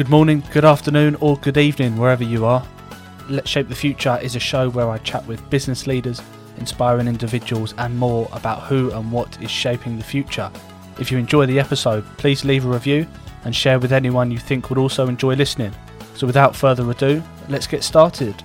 Good morning, good afternoon, or good evening, wherever you are. Let's Shape the Future is a show where I chat with business leaders, inspiring individuals, and more about who and what is shaping the future. If you enjoy the episode, please leave a review and share with anyone you think would also enjoy listening. So, without further ado, let's get started.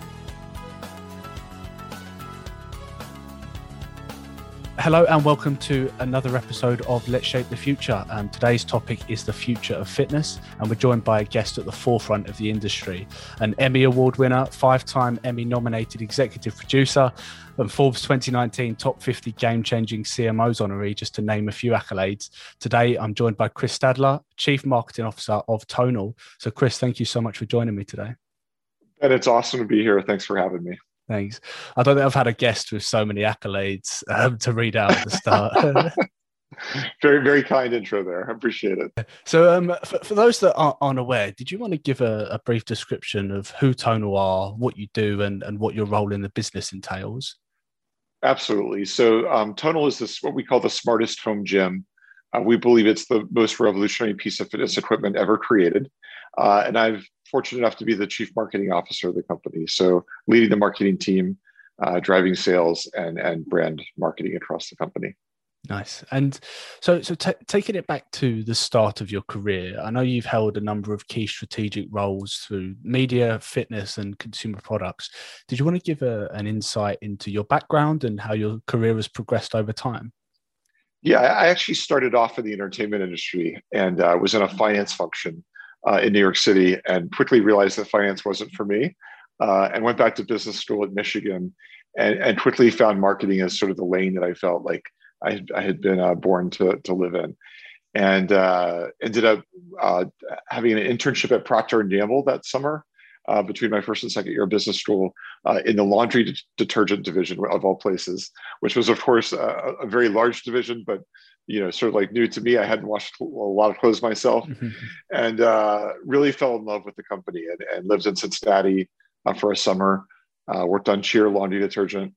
Hello and welcome to another episode of Let's Shape the Future. And today's topic is the future of fitness, and we're joined by a guest at the forefront of the industry, an Emmy Award winner, five-time Emmy-nominated executive producer, and Forbes 2019 Top 50 Game-Changing CMOs honoree, just to name a few accolades. Today, I'm joined by Chris Stadler, Chief Marketing Officer of Tonal. So, Chris, thank you so much for joining me today. And it's awesome to be here. Thanks for having me. Thanks. I don't think I've had a guest with so many accolades um, to read out at the start. very, very kind intro there. I appreciate it. So, um, for, for, those that aren't, aren't, aware, did you want to give a, a, brief description of who Tonal are, what you do, and, and what your role in the business entails? Absolutely. So, um, Tonal is this what we call the smartest home gym. Uh, we believe it's the most revolutionary piece of fitness equipment ever created. Uh, and I'm fortunate enough to be the chief marketing officer of the company. So leading the marketing team, uh, driving sales and and brand marketing across the company. Nice. And so, so t- taking it back to the start of your career, I know you've held a number of key strategic roles through media, fitness, and consumer products. Did you want to give a, an insight into your background and how your career has progressed over time? Yeah, I actually started off in the entertainment industry and uh, was in a finance function uh, in New York City and quickly realized that finance wasn't for me uh, and went back to business school at Michigan and, and quickly found marketing as sort of the lane that I felt like I, I had been uh, born to, to live in. And uh, ended up uh, having an internship at Procter & Gamble that summer uh, between my first and second year of business school uh, in the laundry de- detergent division of all places, which was of course a, a, very large division, but you know, sort of like new to me. I hadn't washed a lot of clothes myself, mm-hmm. and uh, really fell in love with the company and, and lived in Cincinnati uh, for a summer. Uh, worked on Cheer laundry detergent,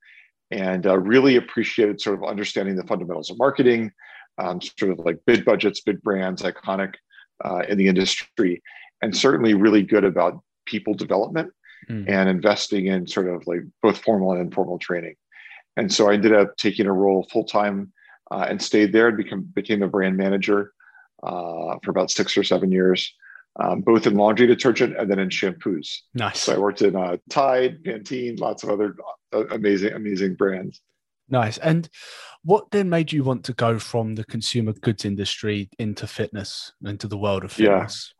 and uh, really appreciated sort of understanding the fundamentals of marketing, um, sort of like big budgets, big brands, iconic uh, in the industry, and certainly really good about people development mm. and investing in sort of like both formal and informal training. And so I ended up taking a role full time uh, and stayed there and become, became a brand manager uh, for about six or seven years, um, both in laundry detergent and then in shampoos. Nice. So I worked in uh, Tide, Pantene, lots of other uh, amazing, amazing brands. Nice. And what then made you want to go from the consumer goods industry into fitness, into the world of fitness? Yeah.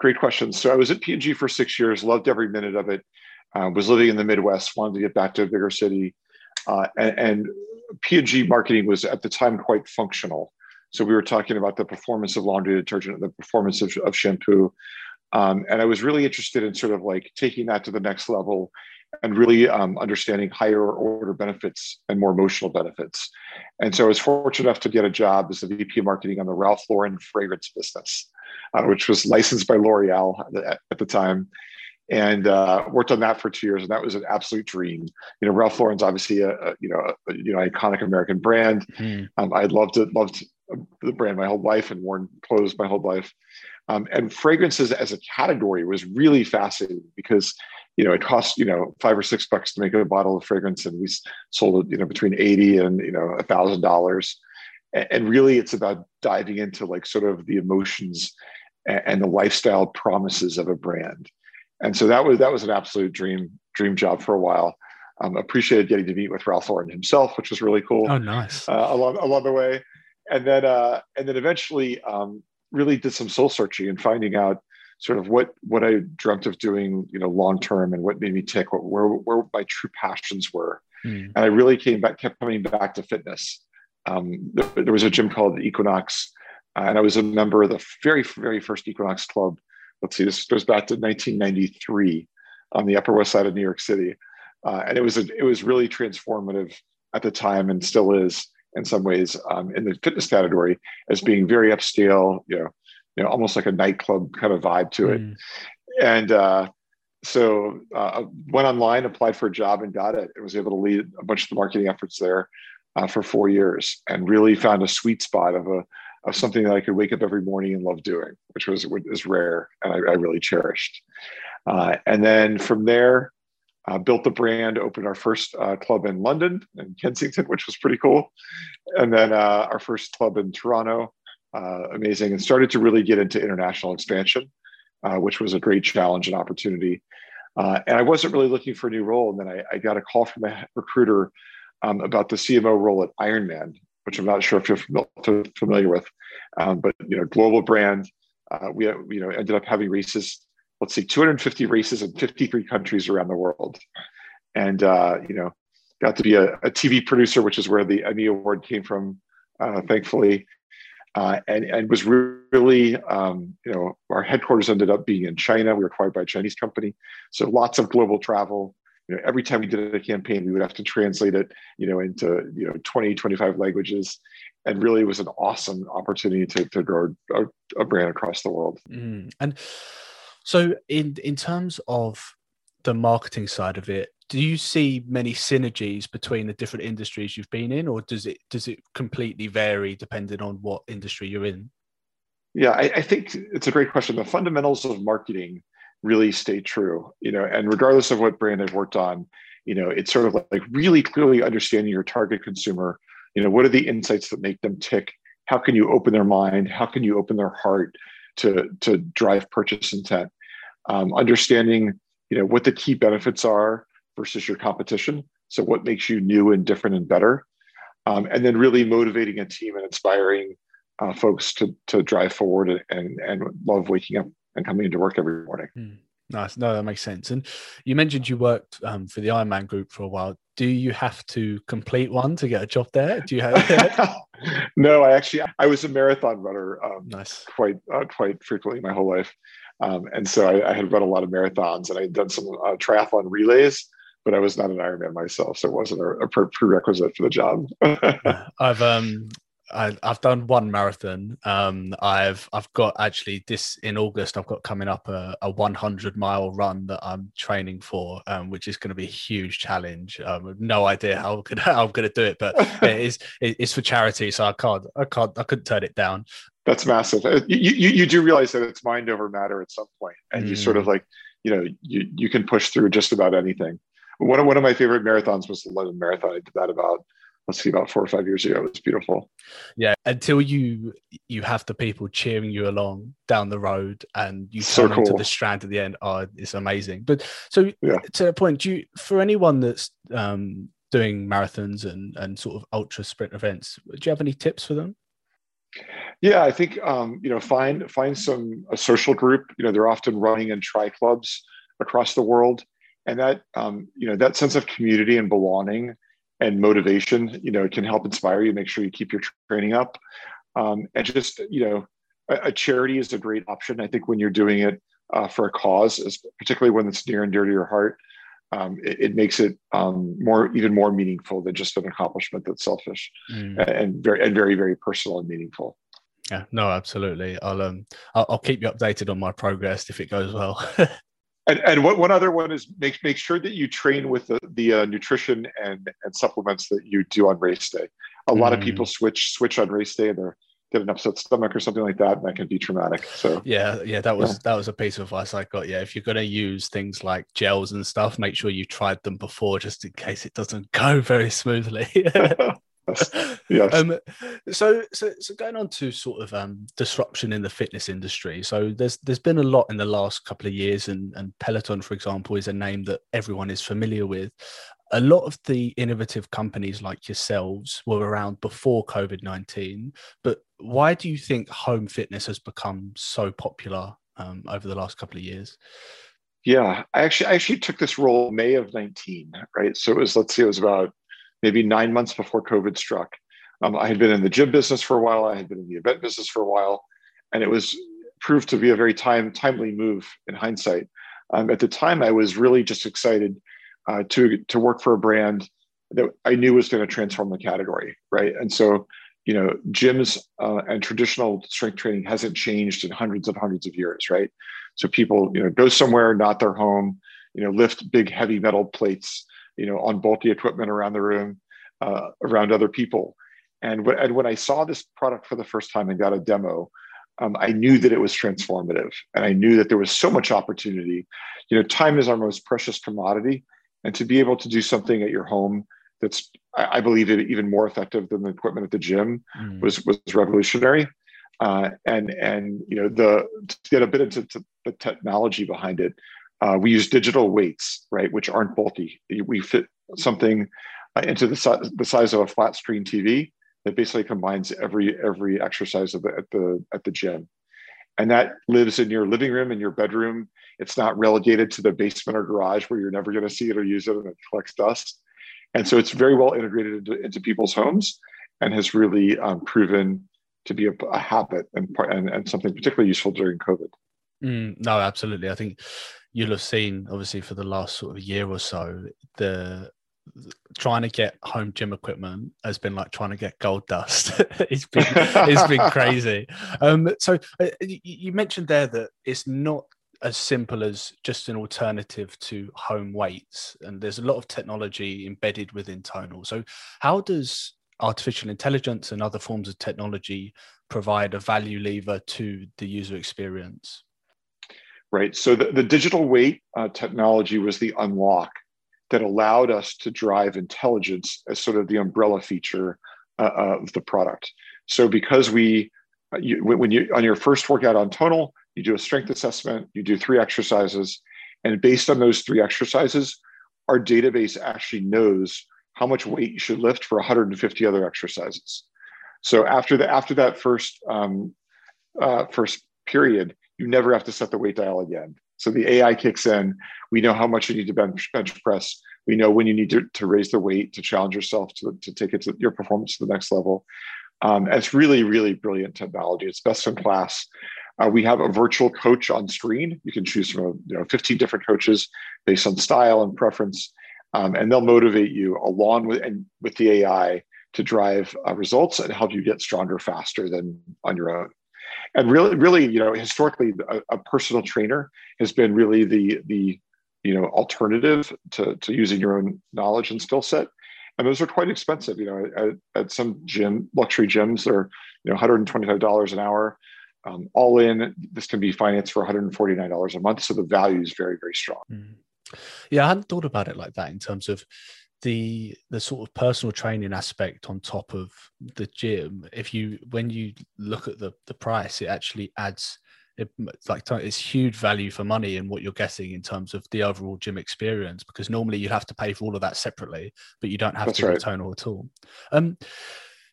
Great question. So I was at P&G for six years, loved every minute of it. Uh, was living in the Midwest, wanted to get back to a bigger city, uh, and, and P&G marketing was at the time quite functional. So we were talking about the performance of laundry detergent, the performance of, of shampoo. Um, and I was really interested in sort of like taking that to the next level and really um, understanding higher order benefits and more emotional benefits. And so I was fortunate enough to get a job as the VP of marketing on the Ralph Lauren fragrance business, uh, which was licensed by L'Oreal at, at the time and uh, worked on that for two years, and that was an absolute dream. You know, Ralph Lauren's obviously a, a you know a, you know iconic American brand. Mm. Um, I loved it, loved the brand my whole life, and worn clothes my whole life. Um, and fragrances as a category was really fascinating because you know it cost you know five or six bucks to make a bottle of fragrance, and we sold it you know between eighty and you know a thousand dollars. And really, it's about diving into like sort of the emotions and the lifestyle promises of a brand and so that was that was an absolute dream dream job for a while. Um, appreciated getting to meet with Ralph Lauren himself, which was really cool. Oh, nice. Uh, along along the way, and then uh, and then eventually um, really did some soul searching and finding out sort of what what I dreamt of doing, you know, long term, and what made me tick, what, where where my true passions were, mm. and I really came back, kept coming back to fitness. Um, there, there, was a gym called Equinox, uh, and I was a member of the very very first Equinox club let's see, this goes back to 1993 on the Upper West Side of New York City, uh, and it was a, it was really transformative at the time, and still is in some ways um, in the fitness category as being very upscale, you know, you know, almost like a nightclub kind of vibe to it, mm. and. Uh, so uh, went online, applied for a job, and got it. I was able to lead a bunch of the marketing efforts there uh, for four years, and really found a sweet spot of a of something that I could wake up every morning and love doing, which was is rare and I, I really cherished. Uh, and then from there, uh, built the brand, opened our first uh, club in London in Kensington, which was pretty cool, and then uh, our first club in Toronto, uh, amazing, and started to really get into international expansion, uh, which was a great challenge and opportunity. and I wasn't really looking for a new role, and then I, I got a call from a recruiter um, about the CMO role at Ironman, which I'm not sure if you're familiar with, um, but you know, global brand. Uh, we you know ended up having races. Let's see, 250 races in 53 countries around the world, and uh, you know, got to be a, a, TV producer, which is where the Emmy Award came from, uh, thankfully, uh, and and was really um, you know our headquarters ended up being in China. We were acquired by a Chinese company, so lots of global travel you know, every time we did a campaign, we would have to translate it, you know, into, you know, 20, 25 languages. And really was an awesome opportunity to, to grow a, a brand across the world. Mm. And so in, in terms of the marketing side of it, do you see many synergies between the different industries you've been in, or does it does it completely vary depending on what industry you're in? Yeah, I, I think it's a great question. The fundamentals of marketing really stay true you know and regardless of what brand i've worked on you know it's sort of like really clearly understanding your target consumer you know what are the insights that make them tick? How can you open their mind? How can you open their heart to to drive purchase intent? Um, understanding you know what the key benefits are versus your competition. So what makes you new and different and better? Um, and then really motivating a team and inspiring uh, folks to to drive forward and and love waking up and coming into work every morning. Mm, nice. No, that makes sense. And you mentioned you worked um, for the Ironman group for a while. Do you have to complete one to get a job there? Do you have? no, I actually I was a marathon runner. Um, nice. Quite uh, quite frequently my whole life, um, and so I, I, had run a lot of marathons and I had done some uh, triathlon relays. But I was not an Ironman myself, so it wasn't a, a prerequisite for the job. I've um I, have done one marathon. Um, I've I've got actually this in August. I've got coming up a, a 100 mile run that I'm training for, um, which is going to be a huge challenge. Um, no idea how, could, how I'm going to do it, but it is it's for charity, so I can't I can't I couldn't turn it down. That's massive. Uh, you, you, you do realize that it's mind over matter at some point, and mm. you sort of mm. like you know you you can push through just about anything. One of one of my favorite marathons was the London Marathon. I did that about let's see about four or five years ago it was beautiful. Yeah until you you have the people cheering you along down the road and you so turn cool. into the strand at the end. Oh it's amazing. But so yeah. to the point do you for anyone that's um doing marathons and and sort of ultra sprint events do you have any tips for them? Yeah i think um you know find find some a social group. You know they're often running in tri clubs across the world. And that um you know that sense of community and belonging and motivation you know it can help inspire you make sure you keep your training up. Um, and just you know a, a, charity is a great option i think when you're doing it uh, for a cause particularly when it's near and dear to your heart. Um, it, it, makes it um, more even more meaningful than just an accomplishment that's selfish mm. and very and very very personal and meaningful. Yeah no absolutely. I'll um I'll, I'll keep you updated on my progress if it goes well And, and what, one other one is make make sure that you train with the, the uh, nutrition and, and supplements that you do on race day. A lot of people mm. switch switch on race day and they're get an upset stomach or something like that, and that can be traumatic. So yeah, yeah, that was yeah. that was a piece of advice I got. Yeah, if you're going to use things like gels and stuff, make sure you tried them before, just in case it doesn't go very smoothly. yes. Um, so, so, so going on to sort of um, disruption in the fitness industry. So there's there's been a lot in the last couple of years, and, and Peloton, for example, is a name that everyone is familiar with. A lot of the innovative companies like yourselves were around before COVID nineteen, but why do you think home fitness has become so popular um, over the last couple of years? Yeah, I actually I actually took this role May of 19, right? So it was let's see, it was about maybe nine months before COVID struck. Um, I had been in the gym business for a while. I had been in the event business for a while, and it was proved to be a very time timely move in hindsight. Um, at the time, I was really just excited uh, to to work for a brand that I knew was going to transform the category, right? And so, you know, gyms uh, and traditional strength training hasn't changed in hundreds of hundreds of years, right? So people, you know, go somewhere, not their home, you know, lift big heavy metal plates, you know, on bulky equipment around the room, uh, around other people. And when, and when I saw this product for the first time and got a demo, um, I knew that it was transformative, and I knew that there was so much opportunity. You know, time is our most precious commodity, and to be able to do something at your home that's, I, I believe, even more effective than the equipment at the gym mm. was was revolutionary. Uh, and and you know the to get a bit into the technology behind it, uh, we use digital weights, right, which aren't bulky. We fit something uh, into the, si- the size of a flat screen TV that basically combines every every exercise the, at the at the gym, and that lives in your living room and your bedroom. It's not relegated to the basement or garage where you're never going to see it or use it, and it collects dust. And so it's very well integrated into, into people's homes, and has really um, proven to be a, a habit and, and, and something particularly useful during COVID. Mm, no, absolutely. I think you'll have seen, obviously, for the last sort of year or so, the trying to get home gym equipment has been like trying to get gold dust. it's been it's been crazy. Um, so uh, you mentioned there that it's not as simple as just an alternative to home weights, and there's a lot of technology embedded within Tonal. So how does artificial intelligence and other forms of technology provide a value lever to the user experience? Right. So the, the digital weight uh, technology was the unlock that allowed us to drive intelligence as sort of the umbrella feature uh, of the product. So because we, uh, you, when you on your first workout on Tonal, you do a strength assessment, you do three exercises, and based on those three exercises, our database actually knows how much weight you should lift for 150 other exercises. So after the after that first um, uh, first period, you never have to set the weight dial again. So the AI kicks in. We know how much you need to bench, bench press. We know when you need to, to raise the weight to challenge yourself to, to take it to your performance to the next level. Um, it's really, really brilliant technology. It's best in class. Uh, we have a virtual coach on screen. You can choose from you know 15 different coaches based on style and preference, um, and they'll motivate you along with and with the AI to drive uh, results and help you get stronger faster than on your own and really, really, you know, historically, a, a, personal trainer has been really the the you know alternative to to using your own knowledge and skill set. And those are quite expensive. You know, at, at some gym, luxury gyms, they're you know 125 dollars an hour. Um, all in, this can be financed for 149 dollars a month. So the value is very, very strong. Mm. Yeah, I hadn't thought about it like that in terms of the the sort of personal training aspect on top of the gym if you when you look at the the price it actually adds it, like it's huge value for money in what you're getting in terms of the overall gym experience because normally you'd have to pay for all of that separately but you don't have That's to right. return all at all um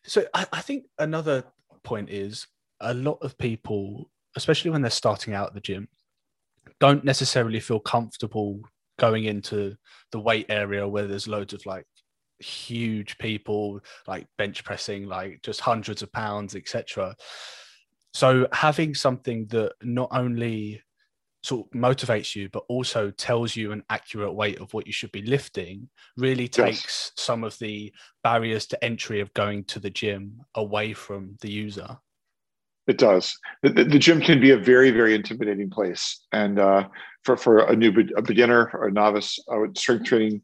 so I, I think another point is a lot of people especially when they're starting out at the gym don't necessarily feel comfortable going into the weight area where there's loads of like huge people like bench pressing like just hundreds of pounds etc so having something that not only sort of motivates you but also tells you an accurate weight of what you should be lifting really takes yes. some of the barriers to entry of going to the gym away from the user it does. The, the, gym can be a very, very intimidating place, and uh, for for a new a beginner or a novice uh, strength training,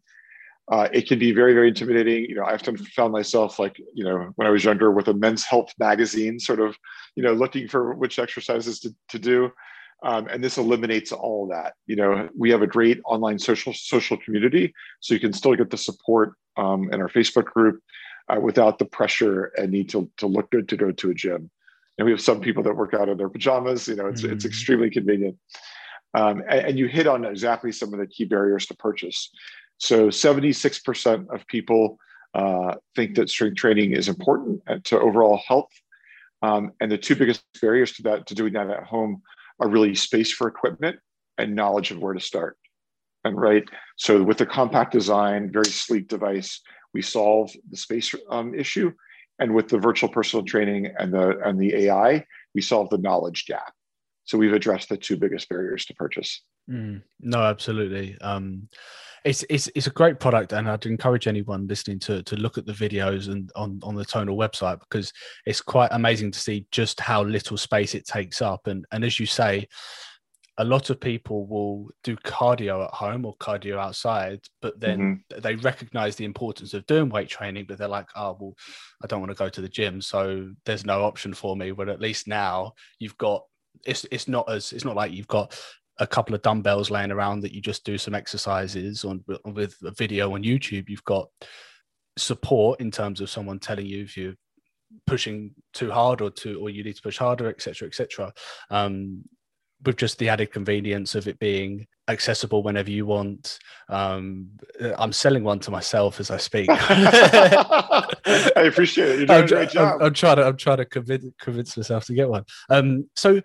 uh, it can be very, very intimidating. You know, I often found myself like you know when I was younger with a Men's Health magazine, sort of you know looking for which exercises to to do, um, and this eliminates all that. You know, we have a great online social social community, so you can still get the support um, in our Facebook group uh, without the pressure and need to to look good to go to a gym and we have some people that work out in their pajamas. You know, it's mm-hmm. it's extremely convenient. Um, and, and, you hit on exactly some of the key barriers to purchase. So, 76% of people uh, think that strength training is important to overall health. Um, and the two biggest barriers to that, to doing that at home, are really space for equipment and knowledge of where to start. And right, so with the compact design, very sleek device, we solve the space um, issue and with the virtual personal training and the and the AI, we solve the knowledge gap. So we've addressed the two biggest barriers to purchase. Mm, no, absolutely. Um, it's it's it's a great product, and I'd encourage anyone listening to to look at the videos and on on the Tonal website because it's quite amazing to see just how little space it takes up. And and as you say, a lot of people will do cardio at home or cardio outside, but then mm-hmm. they recognize the importance of doing weight training, but they're like, oh, well, I don't want to go to the gym. So there's no option for me. But at least now you've got it's it's not as it's not like you've got a couple of dumbbells laying around that you just do some exercises on with a video on YouTube. You've got support in terms of someone telling you if you're pushing too hard or too or you need to push harder, etc., etc. Um, with just the added convenience of it being accessible whenever you want. Um, I'm selling one to myself as I speak. I appreciate it. You're doing I'm, a great job. I'm, I'm, trying to I'm trying to convince, convince myself to get one. Um, so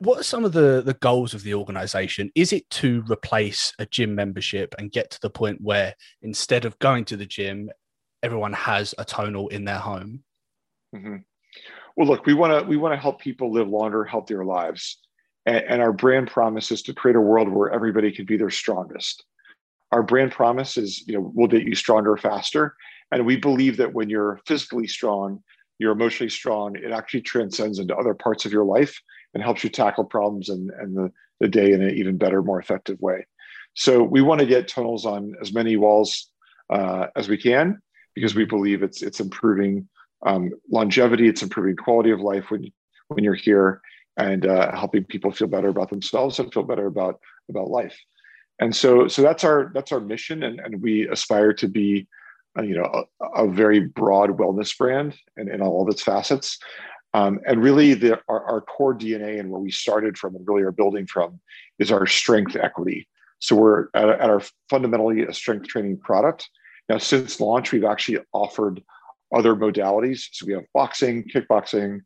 what are some of the the goals of the organization is it to replace a gym membership and get to the point where instead of going to the gym everyone has a tonal in their home mm-hmm. well look we want to we want to help people live longer healthier lives and, and our brand promise is to create a world where everybody can be their strongest. Our brand promise is you know we'll get you stronger faster. And we believe that when you're physically strong you're emotionally strong it actually transcends into other parts of your life and helps you tackle problems and, and the, the day in an even better, more effective way. So we want to get tonals on as many walls uh, as we can because we believe it's it's improving um, longevity, it's improving quality of life when when you're here, and uh, helping people feel better about themselves and feel better about about life. And so so that's our that's our mission, and, and we aspire to be, uh, you know, a, a, very broad wellness brand and in all of its facets. Um, and really, the, our, our, core DNA and where we started from and really are building from is our strength equity. So we're at, at, our fundamentally a strength training product. Now, since launch, we've actually offered other modalities. So we have boxing, kickboxing,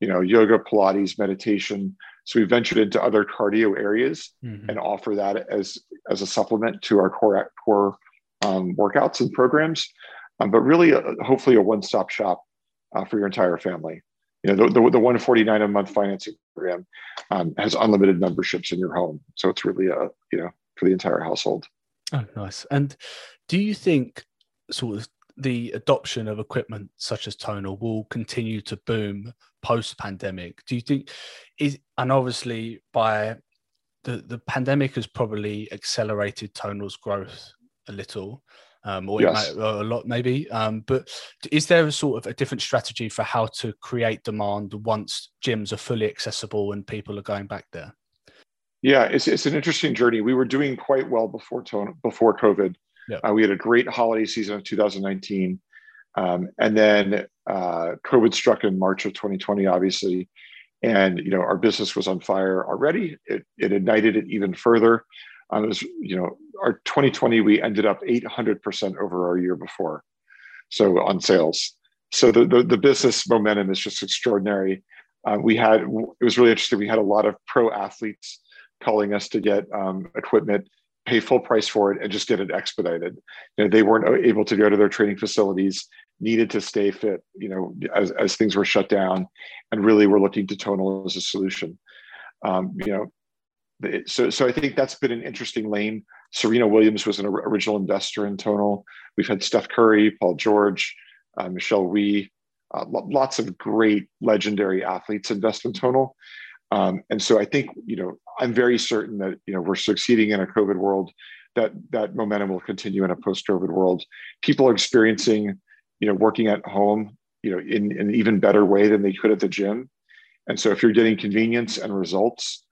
you know, yoga, Pilates, meditation. So we ventured into other cardio areas mm-hmm. and offer that as as a supplement to our core core um, workouts and programs. Um, but really, uh, hopefully, a one stop shop uh, for your entire family you know the, the, the 149 a month financing program um, has unlimited memberships in your home so it's really a you know for the entire household oh nice and do you think sort of the adoption of equipment such as tonal will continue to boom post pandemic do you think is and obviously by the the pandemic has probably accelerated tonal's growth a little um, or yes. might, a lot maybe. Um, but is there a sort of a different strategy for how to create demand once gyms are fully accessible and people are going back there? Yeah, it's, it's an interesting journey. We were doing quite well before before COVID. Yeah. Uh, we had a great holiday season of 2019. Um, and then uh, COVID struck in March of 2020, obviously. And, you know, our business was on fire already. It, it ignited it even further. Um, it was, you know, our 2020, we ended up 800% over our year before. So on sales. So the, the, the business momentum is just extraordinary. Uh, we had, it was really interesting. We had a lot of pro athletes calling us to get um, equipment, pay full price for it, and just get it expedited. You know, they weren't able to go to their training facilities, needed to stay fit, you know, as, as things were shut down, and really were looking to Tonal as a solution. Um, you know, so so I think that's been an interesting lane. Serena Williams was an original investor in Tonal. We've had Steph Curry, Paul George, uh, Michelle Wie, uh, lots of great legendary athletes invest in Tonal. Um, and so I think you know I'm very certain that you know we're succeeding in a COVID world. That that momentum will continue in a post-COVID world. People are experiencing, you know, working at home, you know, in, in an even better way than they could at the gym. And so if you're getting convenience and results,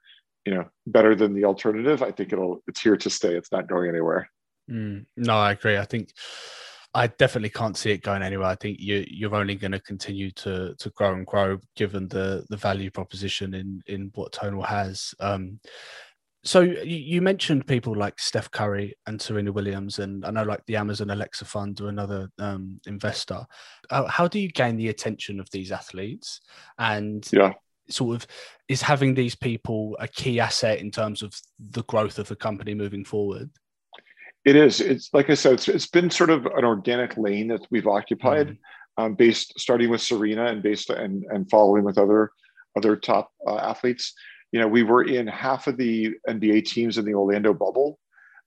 you know better than the alternative i think it'll it's here to stay it's not going anywhere mm, no i agree i think i definitely can't see it going anywhere i think you you're only going to continue to to grow and grow given the the value proposition in in what tonal has um so you mentioned people like Steph Curry and Serena Williams, and I know like the Amazon Alexa Fund or another um, investor. Uh, how do you gain the attention of these athletes? And yeah sort of is having these people a key asset in terms of the growth of the company moving forward? It is. It's like I said, it's, it's been sort of an organic lane that we've occupied, mm. um, based starting with Serena and based and and following with other other top uh, athletes. You know, we were in half of the NBA teams in the Orlando bubble,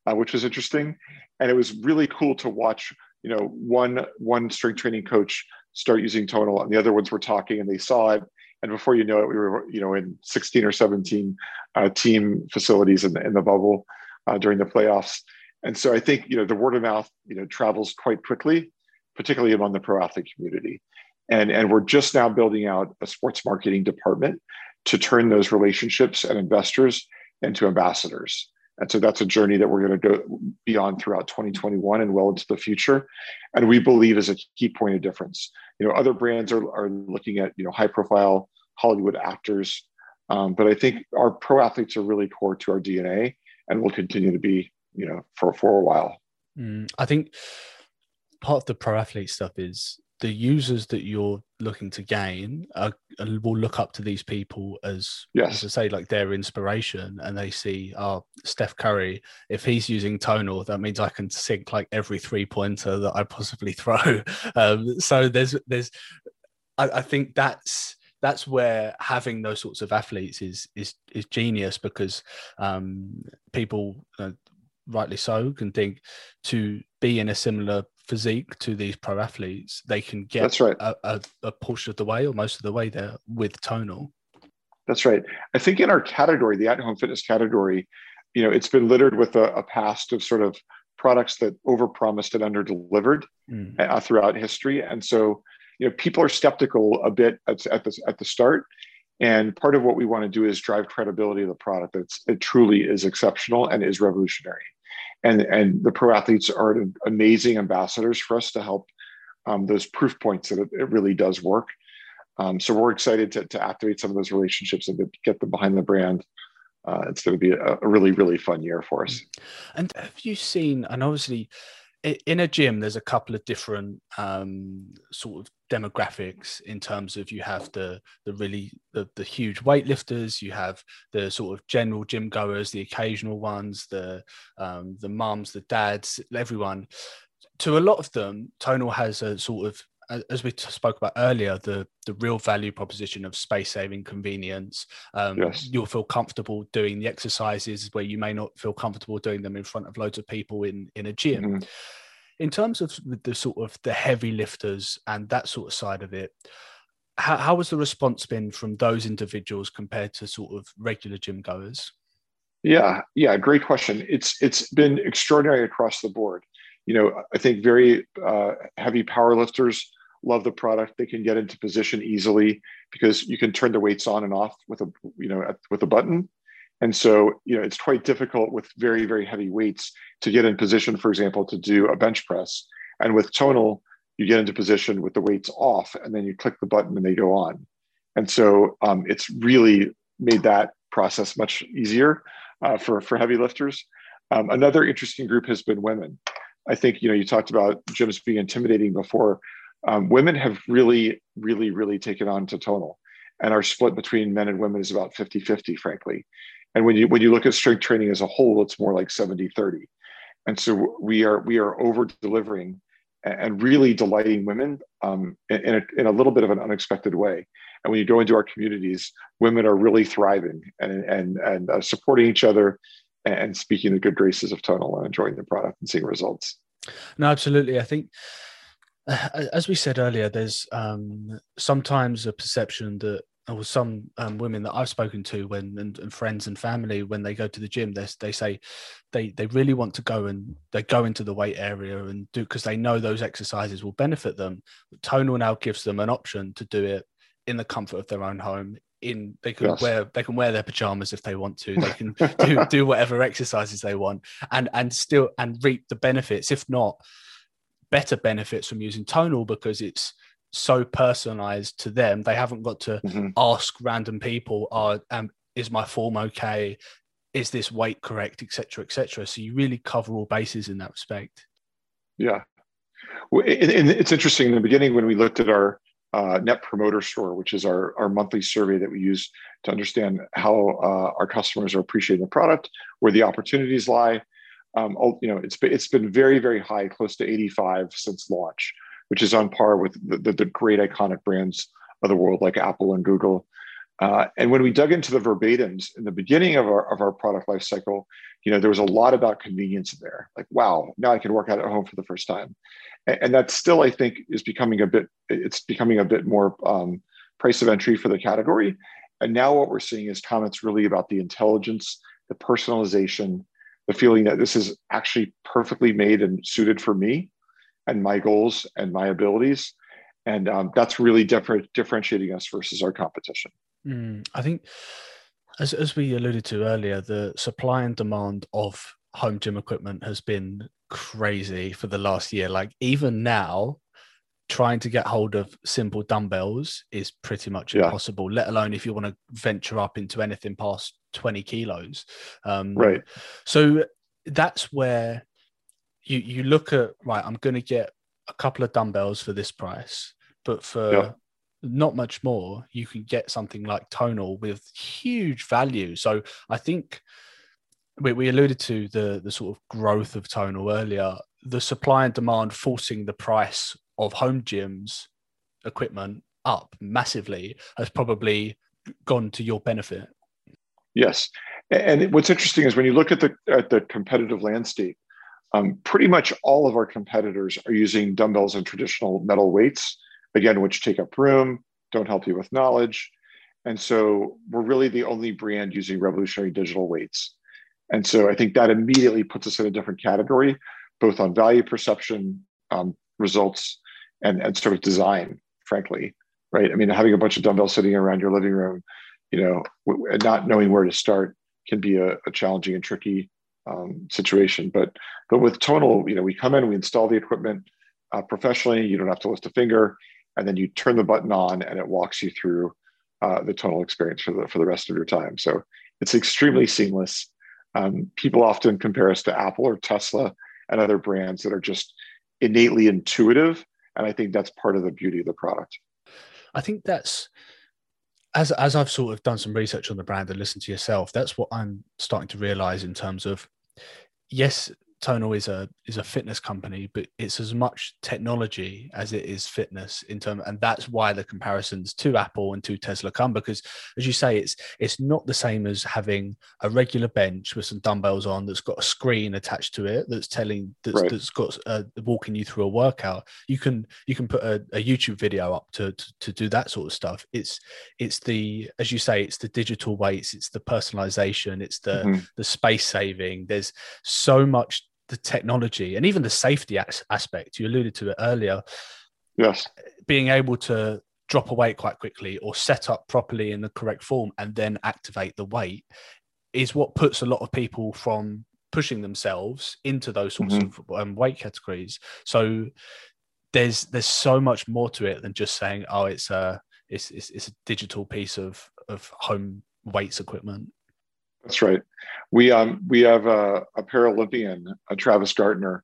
uh, which was interesting, and it was really cool to watch. You know, one one strength training coach start using tonal, and the other ones were talking, and they saw it, and before you know it, we were you know in 16 or 17 uh, team facilities in the in the bubble uh, during the playoffs. And so I think you know the word of mouth you know travels quite quickly, particularly among the pro athlete community. And and we're just now building out a sports marketing department to turn those relationships and investors into ambassadors. And so that's a journey that we're going to go beyond throughout 2021 and well into the future. And we believe is a key point of difference. You know, other brands are, are looking at, you know, high profile Hollywood actors. Um, but I think our pro athletes are really core to our DNA and will continue to be, you know, for, for a while. Mm, I think part of the pro athlete stuff is the users that you're looking to gain are, will look up to these people as, yes. as I say, like their inspiration, and they see, oh, Steph Curry. If he's using tonal, that means I can sink like every three pointer that I possibly throw. Um, so there's there's, I, I think that's that's where having those sorts of athletes is is is genius because um, people uh, rightly so can think to be in a similar physique to these pro athletes, they can get That's right. a, a, a push of the way or most of the way there with tonal. That's right. I think in our category, the at-home fitness category, you know, it's been littered with a, a past of sort of products that overpromised and under-delivered mm. uh, throughout history, and so you know, people are skeptical a bit at, at the at the start. And part of what we want to do is drive credibility of the product. It's, it truly is exceptional and is revolutionary and and the pro athletes are amazing ambassadors for us to help um, those proof points that it, it really does work. Um, so we're excited to, to activate some of those relationships and to get them behind the brand. Uh, it's going to be a, a, really really fun year for us. And have you seen? And obviously, in a gym, there's a couple of different um, sort of demographics in terms of you have the the really the, the huge weightlifters, you have the sort of general gym goers, the occasional ones, the um, the mums, the dads, everyone. To a lot of them, Tonal has a sort of as we spoke about earlier, the the real value proposition of space saving convenience. Um, yes. You'll feel comfortable doing the exercises where you may not feel comfortable doing them in front of loads of people in in a gym. Mm-hmm. In terms of the sort of the heavy lifters and that sort of side of it, how, how has the response been from those individuals compared to sort of regular gym goers? Yeah, yeah, great question. It's it's been extraordinary across the board. You know, I think very uh, heavy power lifters love the product. They can get into position easily because you can turn the weights on and off with a you know with a button. And so, you know, it's quite difficult with very, very heavy weights to get in position, for example, to do a bench press. And with tonal, you get into position with the weights off, and then you click the button and they go on. And so, um, it's really made that process much easier uh, for for heavy lifters. Um, another interesting group has been women. I think you know you talked about gyms being intimidating before. Um, women have really, really, really taken on to tonal, and our split between men and women is about 50-50, frankly. And when you when you look at strength training as a whole, it's more like 70-30. And so we are we are over delivering and really delighting women um, in, a, in a little bit of an unexpected way. And when you go into our communities, women are really thriving and and and uh, supporting each other and speaking the good graces of Tonal and enjoying the product and seeing results. No, absolutely. I think, as we said earlier, there's um, sometimes a perception that or some um, women that I've spoken to when and, and, friends and family when they go to the gym they, they say they they really want to go and they go into the weight area and do because they know those exercises will benefit them. Tonal now gives them an option to do it in the comfort of their own home in they can yes. wear they can wear their pajamas if they want to. They can do, do whatever exercises they want and and still and reap the benefits. If not better benefits from using tonal because it's so personalized to them. They haven't got to mm-hmm. ask random people, "Are um, is my form okay? Is this weight correct, etc., etc." So you really cover all bases in that respect. Yeah, well, and it's interesting. In the beginning, when we looked at our uh, Net Promoter Score, which is our our monthly survey that we use to understand how uh, our customers are appreciating the product, where the opportunities lie. Um, you know, it's it's been very very high, close to 85 since launch which is on par with the, the, the great iconic brands of the world like Apple and Google. Uh, and when we dug into the verbatims in the beginning of our, of our product life cycle, you know, there was a lot about convenience there. Like, wow, now I can work out at home for the first time. And, and that still, I think, is becoming a bit, it's becoming a bit more um, price of entry for the category. And now what we're seeing is comments really about the intelligence, the personalization, the feeling that this is actually perfectly made and suited for me and my goals and my abilities. And um, that's really different, differentiating us versus our competition. Mm, I think, as, as we alluded to earlier, the supply and demand of home gym equipment has been crazy for the last year. Like, even now, trying to get hold of simple dumbbells is pretty much yeah. impossible, let alone if you want to venture up into anything past 20 kilos. Um, right. So that's where you, you look at, right, I'm going to get a couple of dumbbells for this price, but for yeah. not much more, you can get something like tonal with huge value. So I think we, we alluded to the, the sort of growth of tonal earlier the supply and demand forcing the price of home gyms equipment up massively has probably gone to your benefit. Yes, and what's interesting is when you look at the at the competitive landscape, um, pretty much all of our competitors are using dumbbells and traditional metal weights, again, which take up room, don't help you with knowledge, and so we're really the only brand using revolutionary digital weights. And so I think that immediately puts us in a different category, both on value perception, um, results, and, and sort of design, frankly, right? I mean, having a bunch of dumbbells sitting around your living room, you know, and not knowing where to start can be a, a challenging and tricky um, situation. But but with Tonal, you know, we come in, we install the equipment uh, professionally. You don't have to lift a finger, and then you turn the button on, and it walks you through uh, the Tonal experience for the for the rest of your time. So it's extremely seamless. Um, people often compare us to Apple or Tesla and other brands that are just innately intuitive and I think that's part of the beauty of the product. I think that's as as I've sort of done some research on the brand and listened to yourself, that's what I'm starting to realize in terms of yes, Tonal is a is a fitness company, but it's as much technology as it is fitness in term, and that's why the comparisons to Apple and to Tesla come because, as you say, it's it's not the same as having a regular bench with some dumbbells on that's got a screen attached to it that's telling that's, right. that's got uh, walking you through a workout. You can you can put a, a YouTube video up to, to to do that sort of stuff. It's it's the as you say, it's the digital weights, it's the personalization, it's the mm-hmm. the space saving. There's so much the technology and even the safety aspect you alluded to it earlier. Yes. Being able to drop a weight quite quickly or set up properly in the correct form and then activate the weight is what puts a lot of people from pushing themselves into those sorts mm-hmm. of um, weight categories. So there's there's so much more to it than just saying oh it's a it's, it's, it's a digital piece of of home weights equipment that's right. We um we have a, a Paralympian, a Travis Gardner,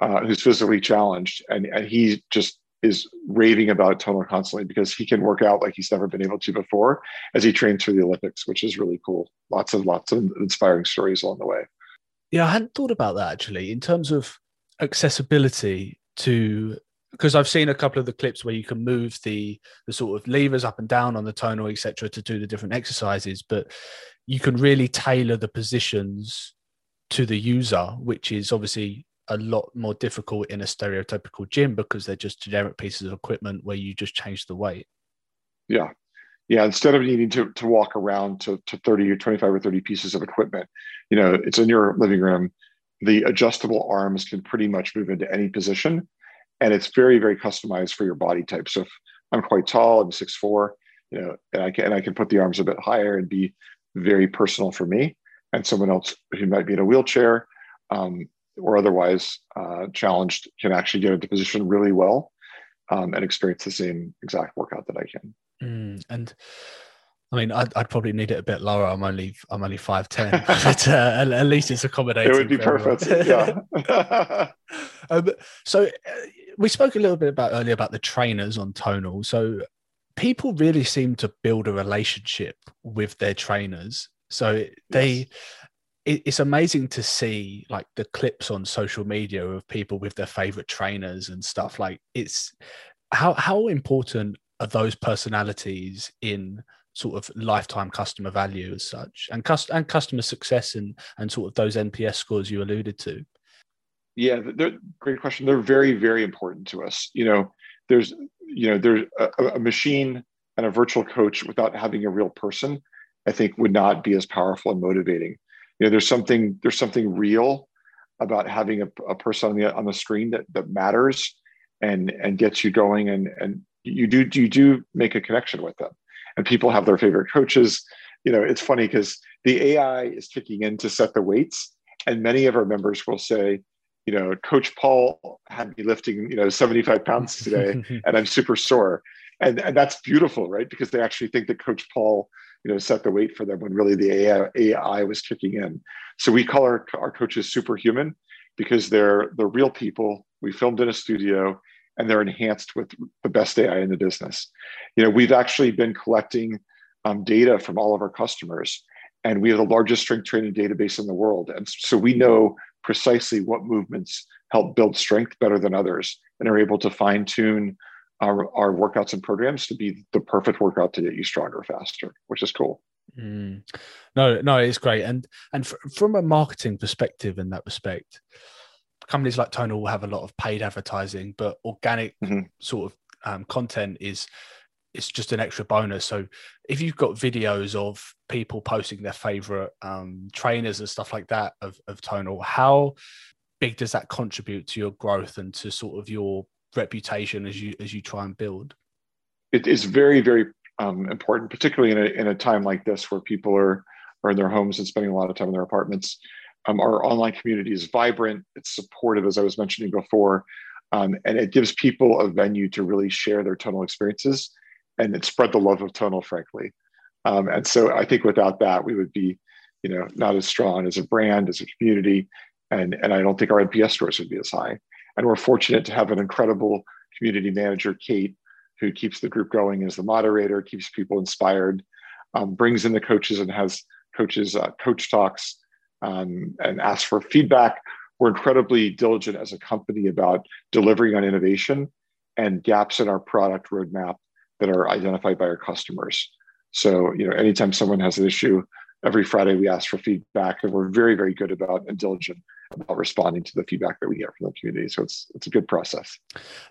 uh, who's physically challenged, and and he just is raving about Tonal constantly because he can work out like he's never been able to before as he trains for the Olympics, which is really cool. Lots of lots of inspiring stories along the way. Yeah, I hadn't thought about that actually in terms of accessibility to because I've seen a couple of the clips where you can move the the sort of levers up and down on the tonal, etc., to do the different exercises, but you can really tailor the positions to the user, which is obviously a lot more difficult in a stereotypical gym because they're just generic pieces of equipment where you just change the weight. Yeah. Yeah. Instead of needing to, to walk around to, to 30 or 25 or 30 pieces of equipment, you know, it's in your living room. The adjustable arms can pretty much move into any position. And it's very, very customized for your body type. So if I'm quite tall, I'm six four, you know, and I can and I can put the arms a bit higher and be very personal for me and someone else who might be in a wheelchair um, or otherwise uh, challenged can actually get into position really well um, and experience the same exact workout that I can. Mm, and I mean, I'd, I'd, probably need it a bit lower. I'm only I'm only five ten, but uh, at, at, least it's accommodating. It would be perfect. yeah. um, so uh, we spoke a little bit about earlier about the trainers on Tonal. So people really seem to build a relationship with their trainers. So they, yes. it, it's amazing to see like the clips on social media of people with their favorite trainers and stuff. Like it's how how important are those personalities in sort of lifetime customer value as such and cust- and customer success and and sort of those NPS scores you alluded to? Yeah, they're, great question. They're very very important to us. You know, there's you know there's a, a machine and a virtual coach without having a real person, I think would not be as powerful and motivating. You know, there's something there's something real about having a, a person on the on the screen that that matters and and gets you going and and you do you do make a connection with them. And people have their favorite coaches. You know, it's funny because the AI is kicking in to set the weights, and many of our members will say, you know, Coach Paul had me lifting, you know, 75 pounds today, and I'm super sore. And, and that's beautiful, right? Because they actually think that Coach Paul, you know, set the weight for them when really the AI, AI was kicking in. So we call our, our coaches superhuman because they're the real people. We filmed in a studio and they're enhanced with the best AI in the business. You know, we've actually been collecting um, data from all of our customers, and we have the largest strength training database in the world. And so we know precisely what movements help build strength better than others and are able to fine tune our, our workouts and programs to be the perfect workout to get you stronger faster, which is cool. Mm. No, no, it's great. And and f- from a marketing perspective, in that respect, companies like Tonal will have a lot of paid advertising, but organic mm-hmm. sort of um, content is it's just an extra bonus. So if you've got videos of people posting their favorite um, trainers and stuff like that of, of Tonal, how big does that contribute to your growth and to sort of your reputation as you as you try and build? It is very very um, important, particularly in a in a time like this where people are are in their homes and spending a lot of time in their apartments. Um, our online community is vibrant. It's supportive, as I was mentioning before, um, and it gives people a venue to really share their tonal experiences and it spread the love of tonal, frankly. Um, and so I think without that, we would be, you know, not as strong as a brand, as a community, and and I don't think our NPS scores would be as high. And we're fortunate to have an incredible community manager, Kate, who keeps the group going as the moderator, keeps people inspired, um, brings in the coaches and has coaches uh, coach talks um, and asks for feedback. We're incredibly diligent as a company about delivering on innovation and gaps in our product roadmap that are identified by our customers. So, you know, anytime someone has an issue, every Friday we ask for feedback, and we're very, very good about and diligent about responding to the feedback that we get from the community. So it's it's a good process.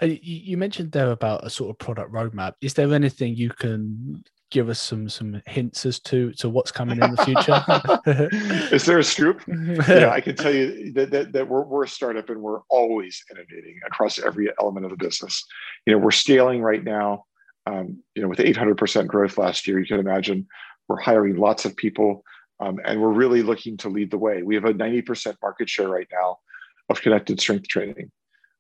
You mentioned there about a sort of product roadmap. Is there anything you can give us some some hints as to to what's coming in the future? Is there a scoop? yeah, I can tell you that, that, that we're, we're a startup and we're always innovating across every element of the business. You know, we're scaling right now um, you know, with 800% growth last year, you can imagine we're hiring lots of people um, and we're really looking to lead the way. We have a 90% market share right now of connected strength training.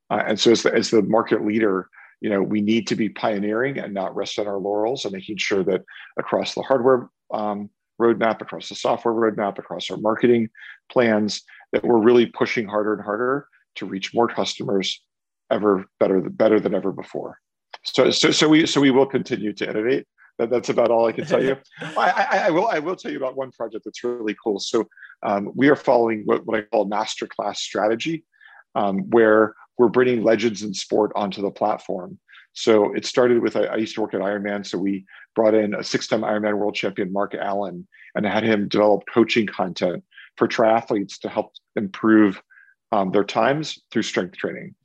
Uh, and so as the, as the market leader, you know, we need to be pioneering and not rest on our laurels and making sure that across the hardware um, roadmap, across the software roadmap, across our marketing plans, that we're really pushing harder and harder to reach more customers ever better, better than ever before. So, so, so we, so we will continue to innovate. That, that's about all I can tell you. I, I, I, will, I will tell you about one project that's really cool. So, um, we are following what, what I call masterclass strategy, um, where we're bringing legends in sport onto the platform. So it started with I, I used to work at Ironman, so we brought in a six-time Ironman world champion, Mark Allen, and had him develop coaching content for triathletes to help improve um, their times through strength training.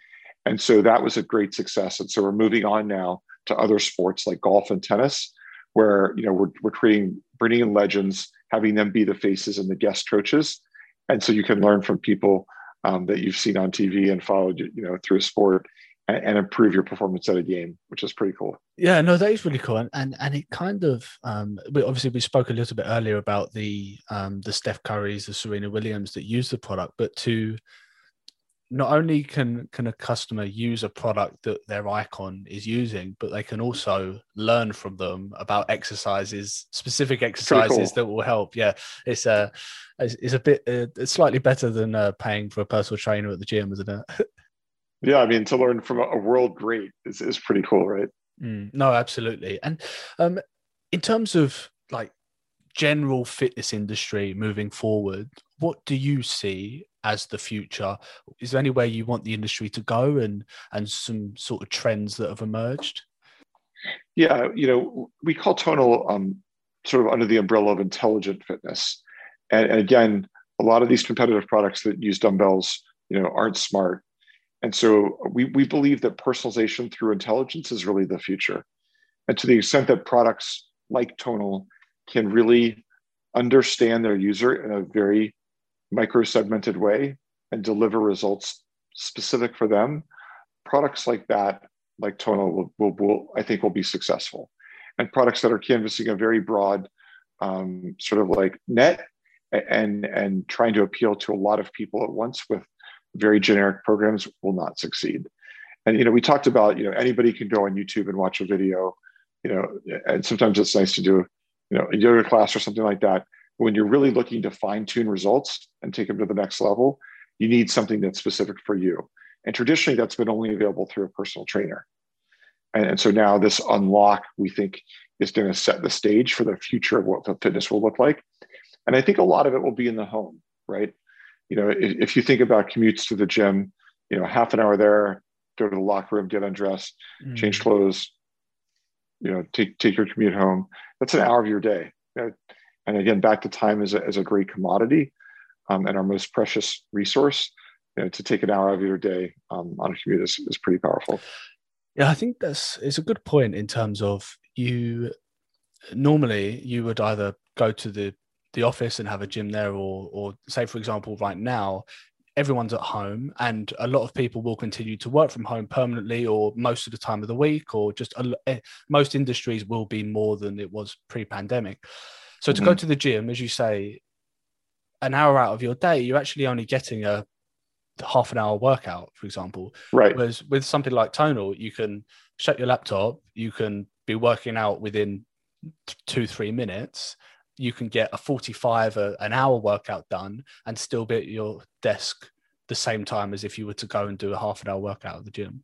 And so that was a great success. And so we're moving on now to other sports like golf and tennis, where you know we're, we're creating bringing in legends, having them be the faces and the guest coaches. And so you can learn from people um, that you've seen on TV and followed you know through a sport and, and, improve your performance at a game, which is pretty cool. Yeah, no, that is really cool, and and, and it kind of um, we, obviously we spoke a little bit earlier about the um, the Steph Currys, the Serena Williams that use the product, but to not only can can a customer use a product that their icon is using, but they can also learn from them about exercises, specific exercises cool. that will help. Yeah, it's a it's, it's a bit uh, it's slightly better than uh, paying for a personal trainer at the gym, isn't it? yeah, I mean to learn from a world great is is pretty cool, right? Mm, no, absolutely. And um, in terms of like general fitness industry moving forward, what do you see as the future? Is there anywhere you want the industry to go and and some sort of trends that have emerged? Yeah, you know, we call tonal um, sort of under the umbrella of intelligent fitness. And, and again, a lot of these competitive products that use dumbbells, you know, aren't smart. And so we, we believe that personalization through intelligence is really the future. And to the extent that products like Tonal can really understand their user in a very micro segmented way and deliver results specific for them, products like that, like Tonal, will, will, will I think will be successful. And products that are canvassing a very broad um, sort of like net and and trying to appeal to a lot of people at once with very generic programs will not succeed. And you know, we talked about you know anybody can go on YouTube and watch a video, you know, and sometimes it's nice to do you know a yoga class or something like that. When you're really looking to fine tune results and take them to the next level, you need something that's specific for you. And traditionally, that's been only available through a personal trainer. And, and so now this unlock, we think, is going to set the stage for the future of what the fitness will look like. And I think a lot of it will be in the home, right? You know, if, if you think about commutes to the gym, you know, half an hour there, go to the locker room, get undressed, mm. change clothes, you know, take take your commute home. That's an hour of your day. And again, back to time as a, as a great commodity um, and our most precious resource. You know, to take an hour of your day um, on a commute is, is pretty powerful. Yeah, I think that's it's a good point in terms of you. Normally, you would either go to the the office and have a gym there, or or say for example, right now, everyone's at home and a lot of people will continue to work from home permanently or most of the time of the week or just a, eh, most industries will be more than it was pre-pandemic so mm-hmm. to go mm-hmm. to the gym as you say an hour out of your day you're actually only getting a half an hour workout for example right whereas with something like tonal you can shut your laptop you can be working out within two three minutes you can get a 45 a, an hour workout done and still be at your desk the same time as if you were to go and do a half an hour workout at the gym.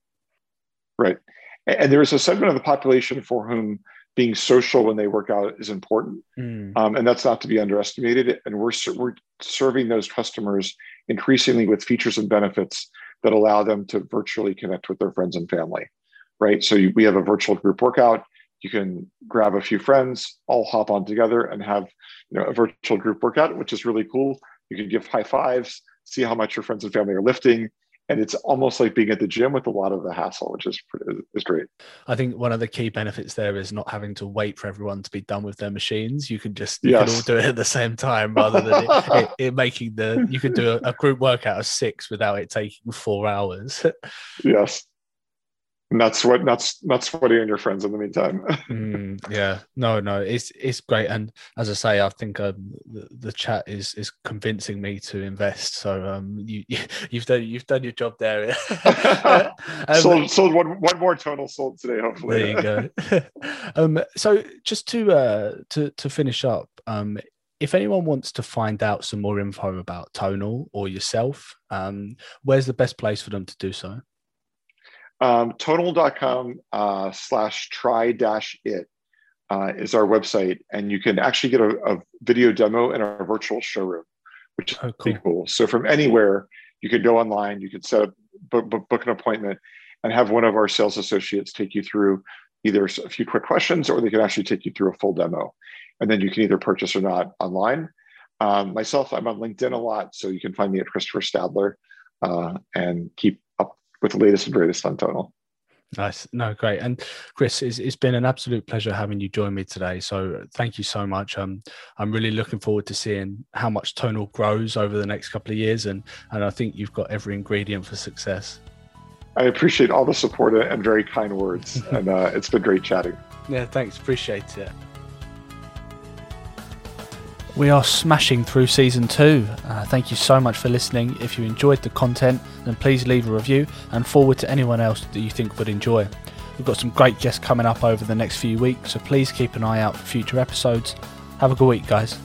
Right. And there is a segment of the population for whom being social when they work out is important mm. um, and that's not to be underestimated and we're, we're serving those customers increasingly with features and benefits that allow them to virtually connect with their friends and family right? So you, we have a virtual group workout you can grab a few friends, all hop on together and have you know a virtual group workout, which is really cool. You can give high fives, see how much your friends and family are lifting, and it's almost like being at the gym with a lot of the hassle, which is is great. I think one of the key benefits there is not having to wait for everyone to be done with their machines. You can just you yes. can all do it at the same time rather than it, it, it making the you can do a, a group workout of six without it taking four hours. yes not sweat not not sweaty and your friends in the meantime. Mm, yeah. No no it's it's great. And as i say i think um, the, the, chat is is convincing me to invest. So um you, you have done you've done your job there. Um, sold, sold one one more Tonal sold today hopefully. There you go. Um so just to uh to to finish up um if anyone wants to find out some more info about tonal or yourself um where's the best place for them to do so um, tonal.com uh, slash try dash it uh, is our website. And you can actually get a, a video demo in our virtual showroom, which is oh, cool. cool. So from anywhere, you could go online, you could set up, book, book, book an appointment and have one of our sales associates take you through either a few quick questions or they can actually take you through a full demo. And then you can either purchase or not online. Um, myself, I'm on LinkedIn a lot, so you can find me at Christopher Stadler uh, and keep with the latest and greatest on Tonal. Nice. No, great. And Chris, it's, it's been an absolute pleasure having you join me today. So thank you so much. Um, I'm really looking forward to seeing how much Tonal grows over the next couple of years. And, and I think you've got every ingredient for success. I appreciate all the support and very kind words. and uh, it's been great chatting. Yeah, thanks. Appreciate it. We are smashing through season two. Uh, thank you so much for listening. If you enjoyed the content, then please leave a review and forward to anyone else that you think would enjoy. We've got some great guests coming up over the next few weeks, so please keep an eye out for future episodes. Have a good week, guys.